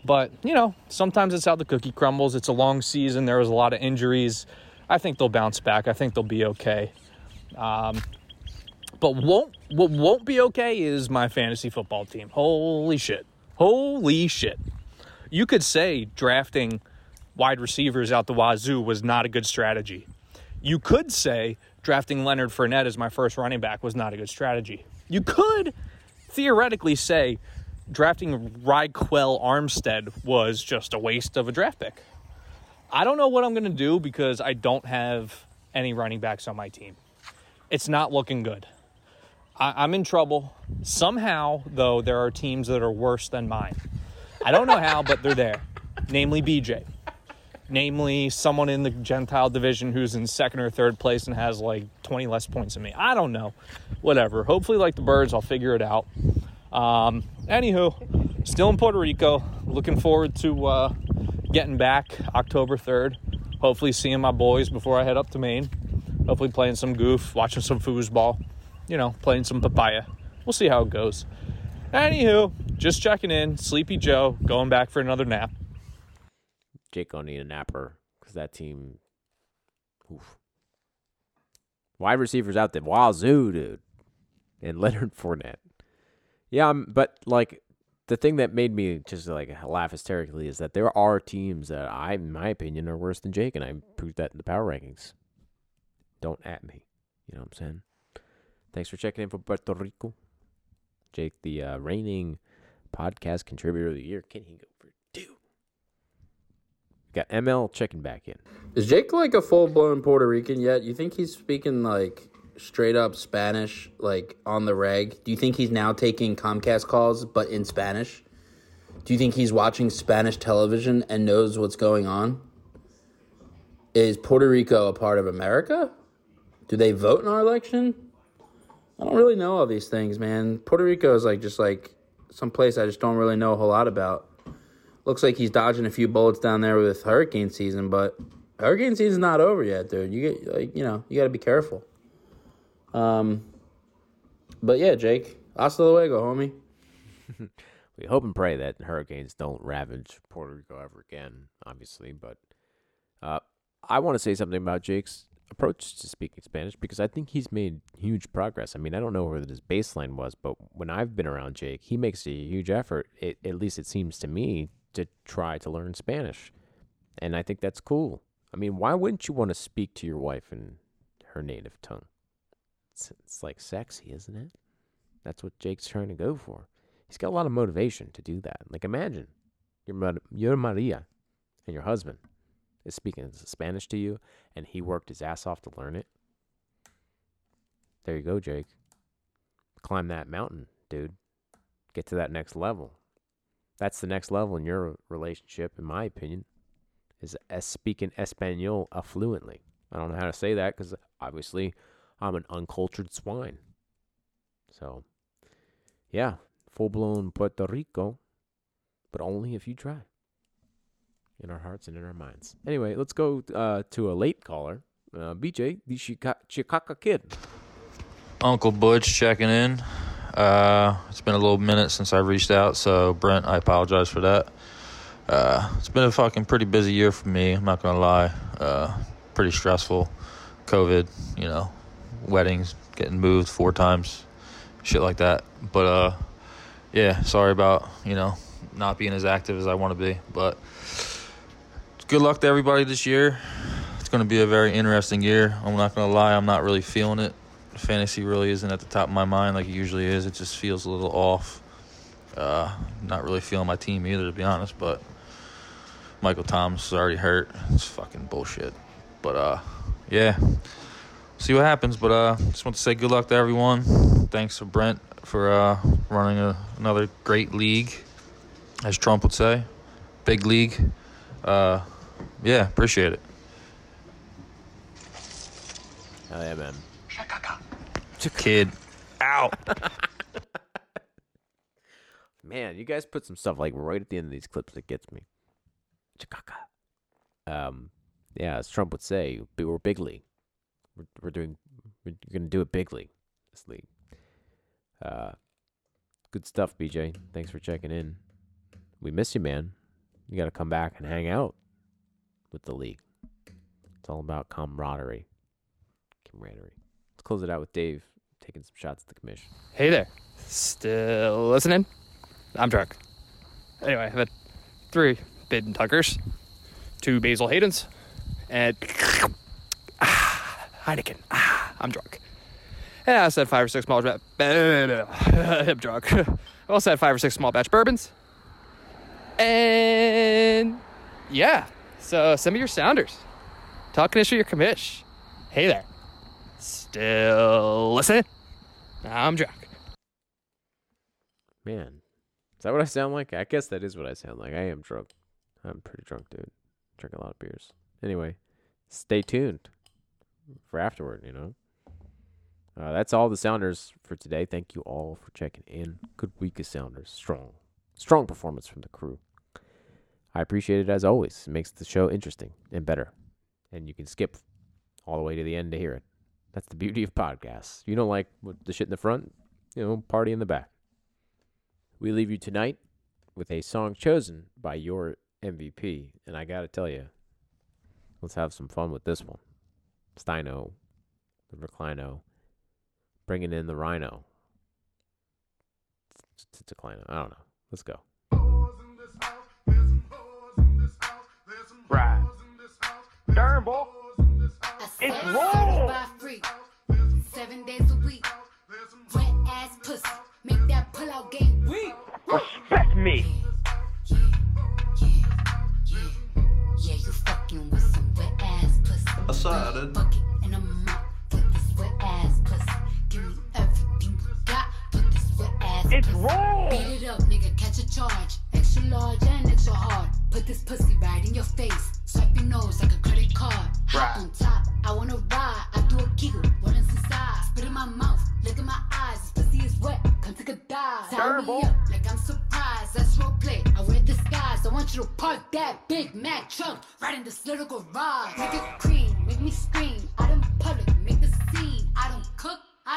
But, you know, sometimes it's how the cookie crumbles. It's a long season, there was a lot of injuries. I think they'll bounce back, I think they'll be okay. Um, but won't what won't be okay is my fantasy football team. Holy shit. Holy shit. You could say drafting wide receivers out the wazoo was not a good strategy. You could say drafting Leonard Fournette as my first running back was not a good strategy. You could theoretically say drafting Ryquell Armstead was just a waste of a draft pick. I don't know what I'm going to do because I don't have any running backs on my team. It's not looking good. I- I'm in trouble. Somehow, though, there are teams that are worse than mine. I don't know how, but they're there. Namely, BJ namely someone in the Gentile division who's in second or third place and has like 20 less points than me. I don't know. Whatever. Hopefully, like the birds, I'll figure it out. Um, anywho, still in Puerto Rico. Looking forward to uh, getting back October 3rd. Hopefully, seeing my boys before I head up to Maine. Hopefully, playing some goof, watching some foosball, you know, playing some papaya. We'll see how it goes. Anywho, just checking in. Sleepy Joe, going back for another nap. Jake gonna need a napper because that team. Oof. Wide receivers out there, wazoo, dude, and Leonard Fournette. Yeah, um, but like the thing that made me just like laugh hysterically is that there are teams that I, in my opinion, are worse than Jake, and I proved that in the power rankings. Don't at me, you know what I'm saying? Thanks for checking in for Puerto Rico, Jake, the uh, reigning podcast contributor of the year. Can he go for two? Got ML checking back in. Is Jake like a full blown Puerto Rican yet? You think he's speaking like straight up Spanish, like on the reg? Do you think he's now taking Comcast calls but in Spanish? Do you think he's watching Spanish television and knows what's going on? Is Puerto Rico a part of America? Do they vote in our election? I don't really know all these things, man. Puerto Rico is like just like some place I just don't really know a whole lot about. Looks like he's dodging a few bullets down there with hurricane season, but hurricane season's not over yet, dude. You get like you know you got to be careful. Um, but yeah, Jake, hasta luego, homie. (laughs) we hope and pray that hurricanes don't ravage Puerto Rico ever again, obviously. But uh, I want to say something about Jake's approach to speaking Spanish because I think he's made huge progress. I mean, I don't know where his baseline was, but when I've been around Jake, he makes a huge effort, it, at least it seems to me, to try to learn Spanish. And I think that's cool. I mean, why wouldn't you want to speak to your wife in her native tongue? It's, it's like sexy, isn't it? That's what Jake's trying to go for. He's got a lot of motivation to do that. Like, imagine your, your Maria and your husband is speaking Spanish to you, and he worked his ass off to learn it. There you go, Jake. Climb that mountain, dude. Get to that next level. That's the next level in your relationship, in my opinion, is speaking Espanol affluently. I don't know how to say that because obviously I'm an uncultured swine. So, yeah, full blown Puerto Rico, but only if you try in our hearts and in our minds. Anyway, let's go uh, to a late caller. Uh, BJ, the Chica- Chicago Kid. Uncle Butch checking in. Uh, it's been a little minute since I reached out, so Brent, I apologize for that. Uh, it's been a fucking pretty busy year for me. I'm not gonna lie. Uh, pretty stressful. COVID, you know, weddings, getting moved four times, shit like that. But uh, yeah, sorry about you know not being as active as I want to be. But good luck to everybody this year. It's going to be a very interesting year. I'm not going to lie, I'm not really feeling it. Fantasy really isn't at the top of my mind like it usually is. It just feels a little off. Uh, not really feeling my team either, to be honest. But Michael Thomas is already hurt. It's fucking bullshit. But uh, yeah, see what happens. But uh, just want to say good luck to everyone. Thanks to Brent for uh, running a, another great league, as Trump would say, big league. Uh, yeah, appreciate it. Hell yeah, man. Kid, out. (laughs) Man, you guys put some stuff like right at the end of these clips that gets me. Chicago. Um, yeah, as Trump would say, we're big league. We're, we're doing, we're gonna do it bigly. This league. Uh, good stuff, BJ. Thanks for checking in. We miss you, man. You got to come back and hang out with the league. It's all about camaraderie. Camaraderie. Let's close it out with Dave taking some shots at the commission. Hey there. Still listening? I'm drunk. Anyway, I've had three Bidden Tuckers, two Basil Haydens, and Heineken. Ah, I'm drunk. And I said five or six small. (laughs) I'm drunk. (laughs) I also had five or six small batch bourbons. And yeah, so send me your sounders. Talk Talking issue your commish. Hey there. Still listening? I'm drunk. Man, is that what I sound like? I guess that is what I sound like. I am drunk. I'm pretty drunk, dude. Drink a lot of beers. Anyway, stay tuned for afterward, you know. Uh, that's all the Sounders for today. Thank you all for checking in. Good week of Sounders. Strong. Strong performance from the crew. I appreciate it as always. It makes the show interesting and better. And you can skip all the way to the end to hear it. That's the beauty of podcasts. You don't like the shit in the front, you know, party in the back. We leave you tonight with a song chosen by your MVP. And I got to tell you, let's have some fun with this one. Steino, the Reclino, bringing in the Rhino. It's, it's a Declino. I don't know. Let's go. Right. Darn, boy. It's wrong. Seven days a week. Wet ass pussy. Make that pull out game weak. Respect me. Yeah, you fucking with some wet ass pussy. Aside. Bucket and a mop for this wet ass pussy. Give me everything you got. Put this wet ass It's pussy. wrong. Beat it up, nigga. Catch a charge. Extra large and extra hard. Put this pussy right in your face. Swipe your nose like a credit card. Hop on top. I wanna ride. I do a giggle. What is inside? Spit in my mouth. Look in my eyes. This pussy is wet. Come take a dive. Tie want you to park that Big Mac truck right in this little garage. Make it cream. Make me scream. I don't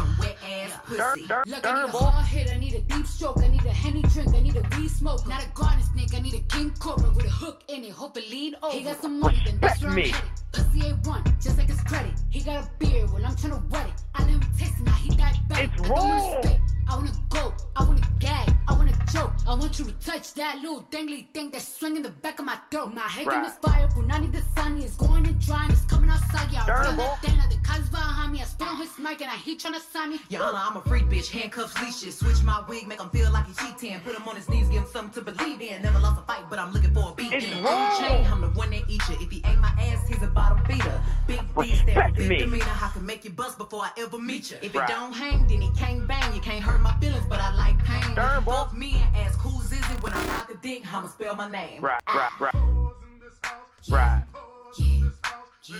some wet ass pussy. Look, I need a hard hit, I need a deep stroke, I need a henny drink, I need a weed smoke, not a garden snake, I need a king cobra with a hook in it, hope it lead over. He got some money, then that's where I'm me. Pussy ain't one, just like his credit. He got a beard, well I'm tryna wet it. I let him taste it, now he got back. It's I wrong. Wanna spit, I wanna go, I wanna gag, I wanna choke. I want you to touch that little dangly thing that's swinging the back of my throat. My head Right. is fire, Punani the sun is going and drying, it's coming outside, yeah. I Darn, run boy. that thing the cuz behind me. I spit on his mic and I he tryna sign me. Your Honor, I'm a freak bitch, handcuffs, leashes. Switch my wig, make him feel like he cheating. Put him on his knees, give him something to believe in. Never lost a fight, but I'm looking for a beat. It's in a wrong. chain, I'm the one that eat you. If he ain't my ass, he's a bottom feeder. Big B stand Respect for big me. demeanor. I can make you bust before I ever meet you. If Right. it don't hang, then he can't bang. You can't hurt my feelings, but I like pain. Darn, If you boy. fuck me and ask who's is it when I rock a dick, I'ma spell my name. Right, ah. right, right. Right. Yeah, yeah,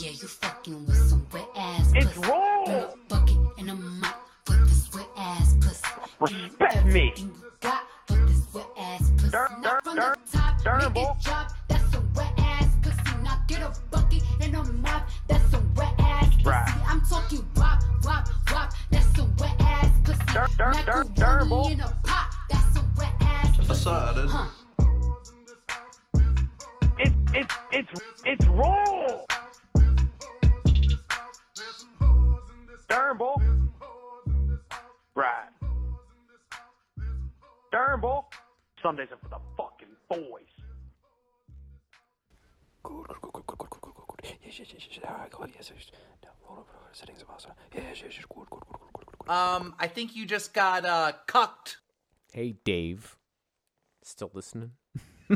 yeah, you fucking with some wet ass It's pussy. wrong. Bring a bucket and a mop for this wet ass pussy. Respect me. you got for this wet ass pussy. Darn, Not from darn, the top, darn, make it drop. That's some wet ass pussy. Now get a bucket and a mop. That's some wet ass pussy. Right. I'm talking ass pussy. Darn, darn, darn, Macaroni darn, boy. in a pot. That's some wet ass pussy. Decided. Eh? Huh. It's it's it's it's wrong. Darn, boy. Right. Darn, boy. Sundays are for the fucking boys. Um, I think you just got uh cucked. Hey, Dave. Still listening? (laughs)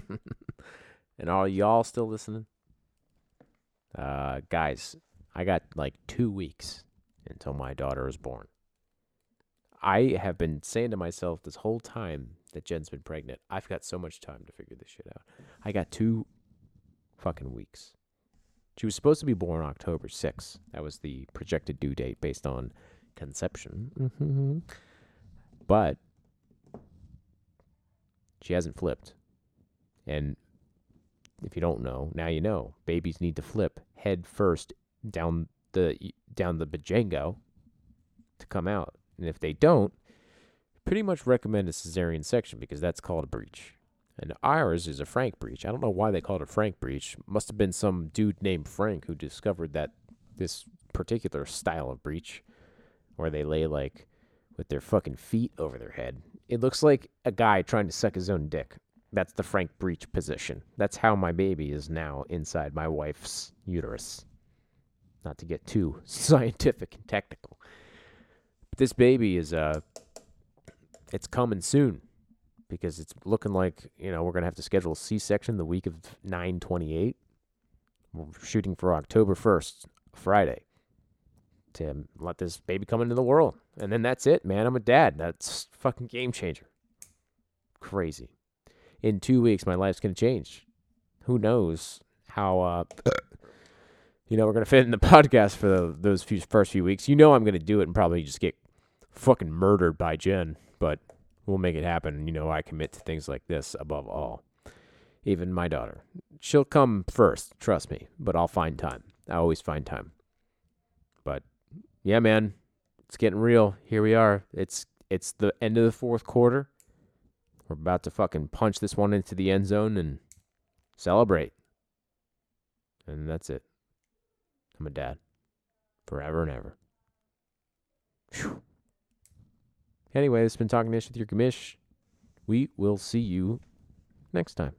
and are y'all still listening? Uh, guys, I got like two weeks until my daughter is born. I have been saying to myself this whole time that Jen's been pregnant, I've got so much time to figure this shit out. I got two fucking weeks. She was supposed to be born October 6th. That was the projected due date based on conception. hmm But she hasn't flipped. And if you don't know, now you know. Babies need to flip head first down the down the bajango to come out. And if they don't, pretty much recommend a cesarean section because that's called a breech. And ours is a Frank breech. I don't know why they called it a Frank breech. Must have been some dude named Frank who discovered that this particular style of breech where they lay like with their fucking feet over their head. It looks like a guy trying to suck his own dick. That's the Frank breech position. That's how my baby is now inside my wife's uterus. Not to get too (laughs) scientific and technical. But this baby is uh it's coming soon because it's looking like, you know, we're going to have to schedule a C-section the week of 928. We're shooting for October 1st, Friday to let this baby come into the world. And then that's it, man. I'm a dad. That's fucking game changer. Crazy. In two weeks, my life's gonna change. Who knows how? uh (coughs) You know, we're gonna fit in the (laughs) podcast for the, those few first few weeks. You know, I'm gonna do it and probably just get fucking murdered by Jen, but we'll make it happen. You know, I commit to things like this above all. Even my daughter, she'll come first. Trust me, but I'll find time. I always find time. Yeah, man, it's getting real. Here we are. It's it's the end of the fourth quarter. We're about to fucking punch this one into the end zone and celebrate. And that's it. I'm a dad. Forever and ever. Phew. Anyway, it's been talking ish with your commish. We will see you next time.